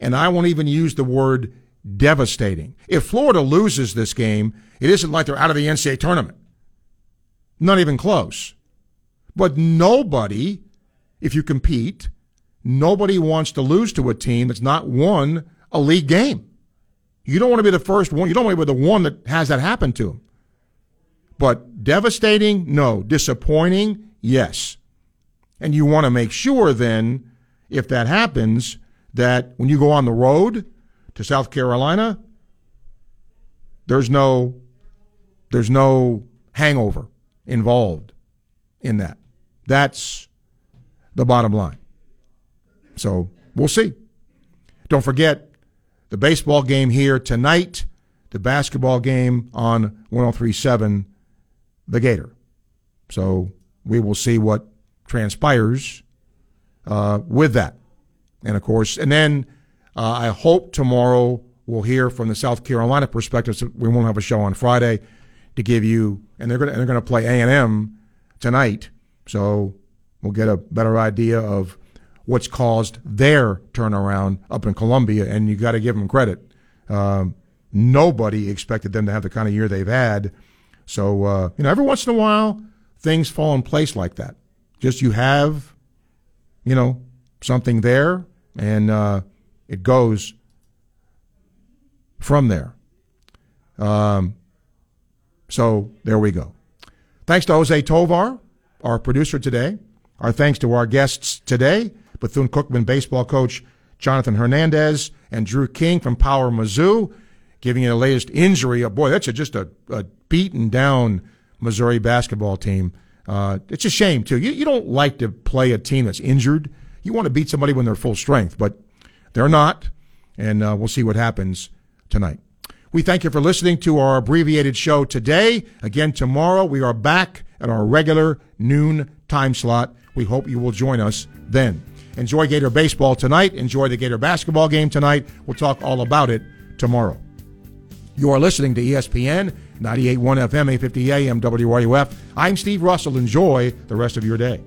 And I won't even use the word devastating. If Florida loses this game, it isn't like they're out of the NCAA tournament. Not even close. But nobody, if you compete, nobody wants to lose to a team that's not won a league game. You don't want to be the first one. You don't want to be the one that has that happen to him. But devastating, no. Disappointing, yes. And you want to make sure then, if that happens, that when you go on the road to South Carolina, there's no there's no hangover involved in that. That's the bottom line. So we'll see. Don't forget the baseball game here tonight, the basketball game on 1037, the Gator. So we will see what transpires uh, with that. And of course, and then uh, I hope tomorrow we'll hear from the South Carolina perspective. So we won't have a show on Friday to give you, and they're going to they're going to play A and M tonight. So we'll get a better idea of what's caused their turnaround up in Columbia, and you got to give them credit. Um, nobody expected them to have the kind of year they've had. So uh, you know, every once in a while, things fall in place like that. Just you have, you know, something there, and uh, it goes from there. Um, so there we go. Thanks to Jose Tovar, our producer today. Our thanks to our guests today, Bethune Cookman baseball coach Jonathan Hernandez and Drew King from Power Mizzou, giving you the latest injury. Oh, boy, that's a, just a, a, beaten down Missouri basketball team. Uh, it's a shame, too. You, you don't like to play a team that's injured. You want to beat somebody when they're full strength, but they're not. And uh, we'll see what happens tonight. We thank you for listening to our abbreviated show today. Again, tomorrow we are back at our regular noon time slot. We hope you will join us then. Enjoy Gator baseball tonight. Enjoy the Gator basketball game tonight. We'll talk all about it tomorrow. You are listening to ESPN 98.1 FM, 850 AM, WRUF. I'm Steve Russell. Enjoy the rest of your day.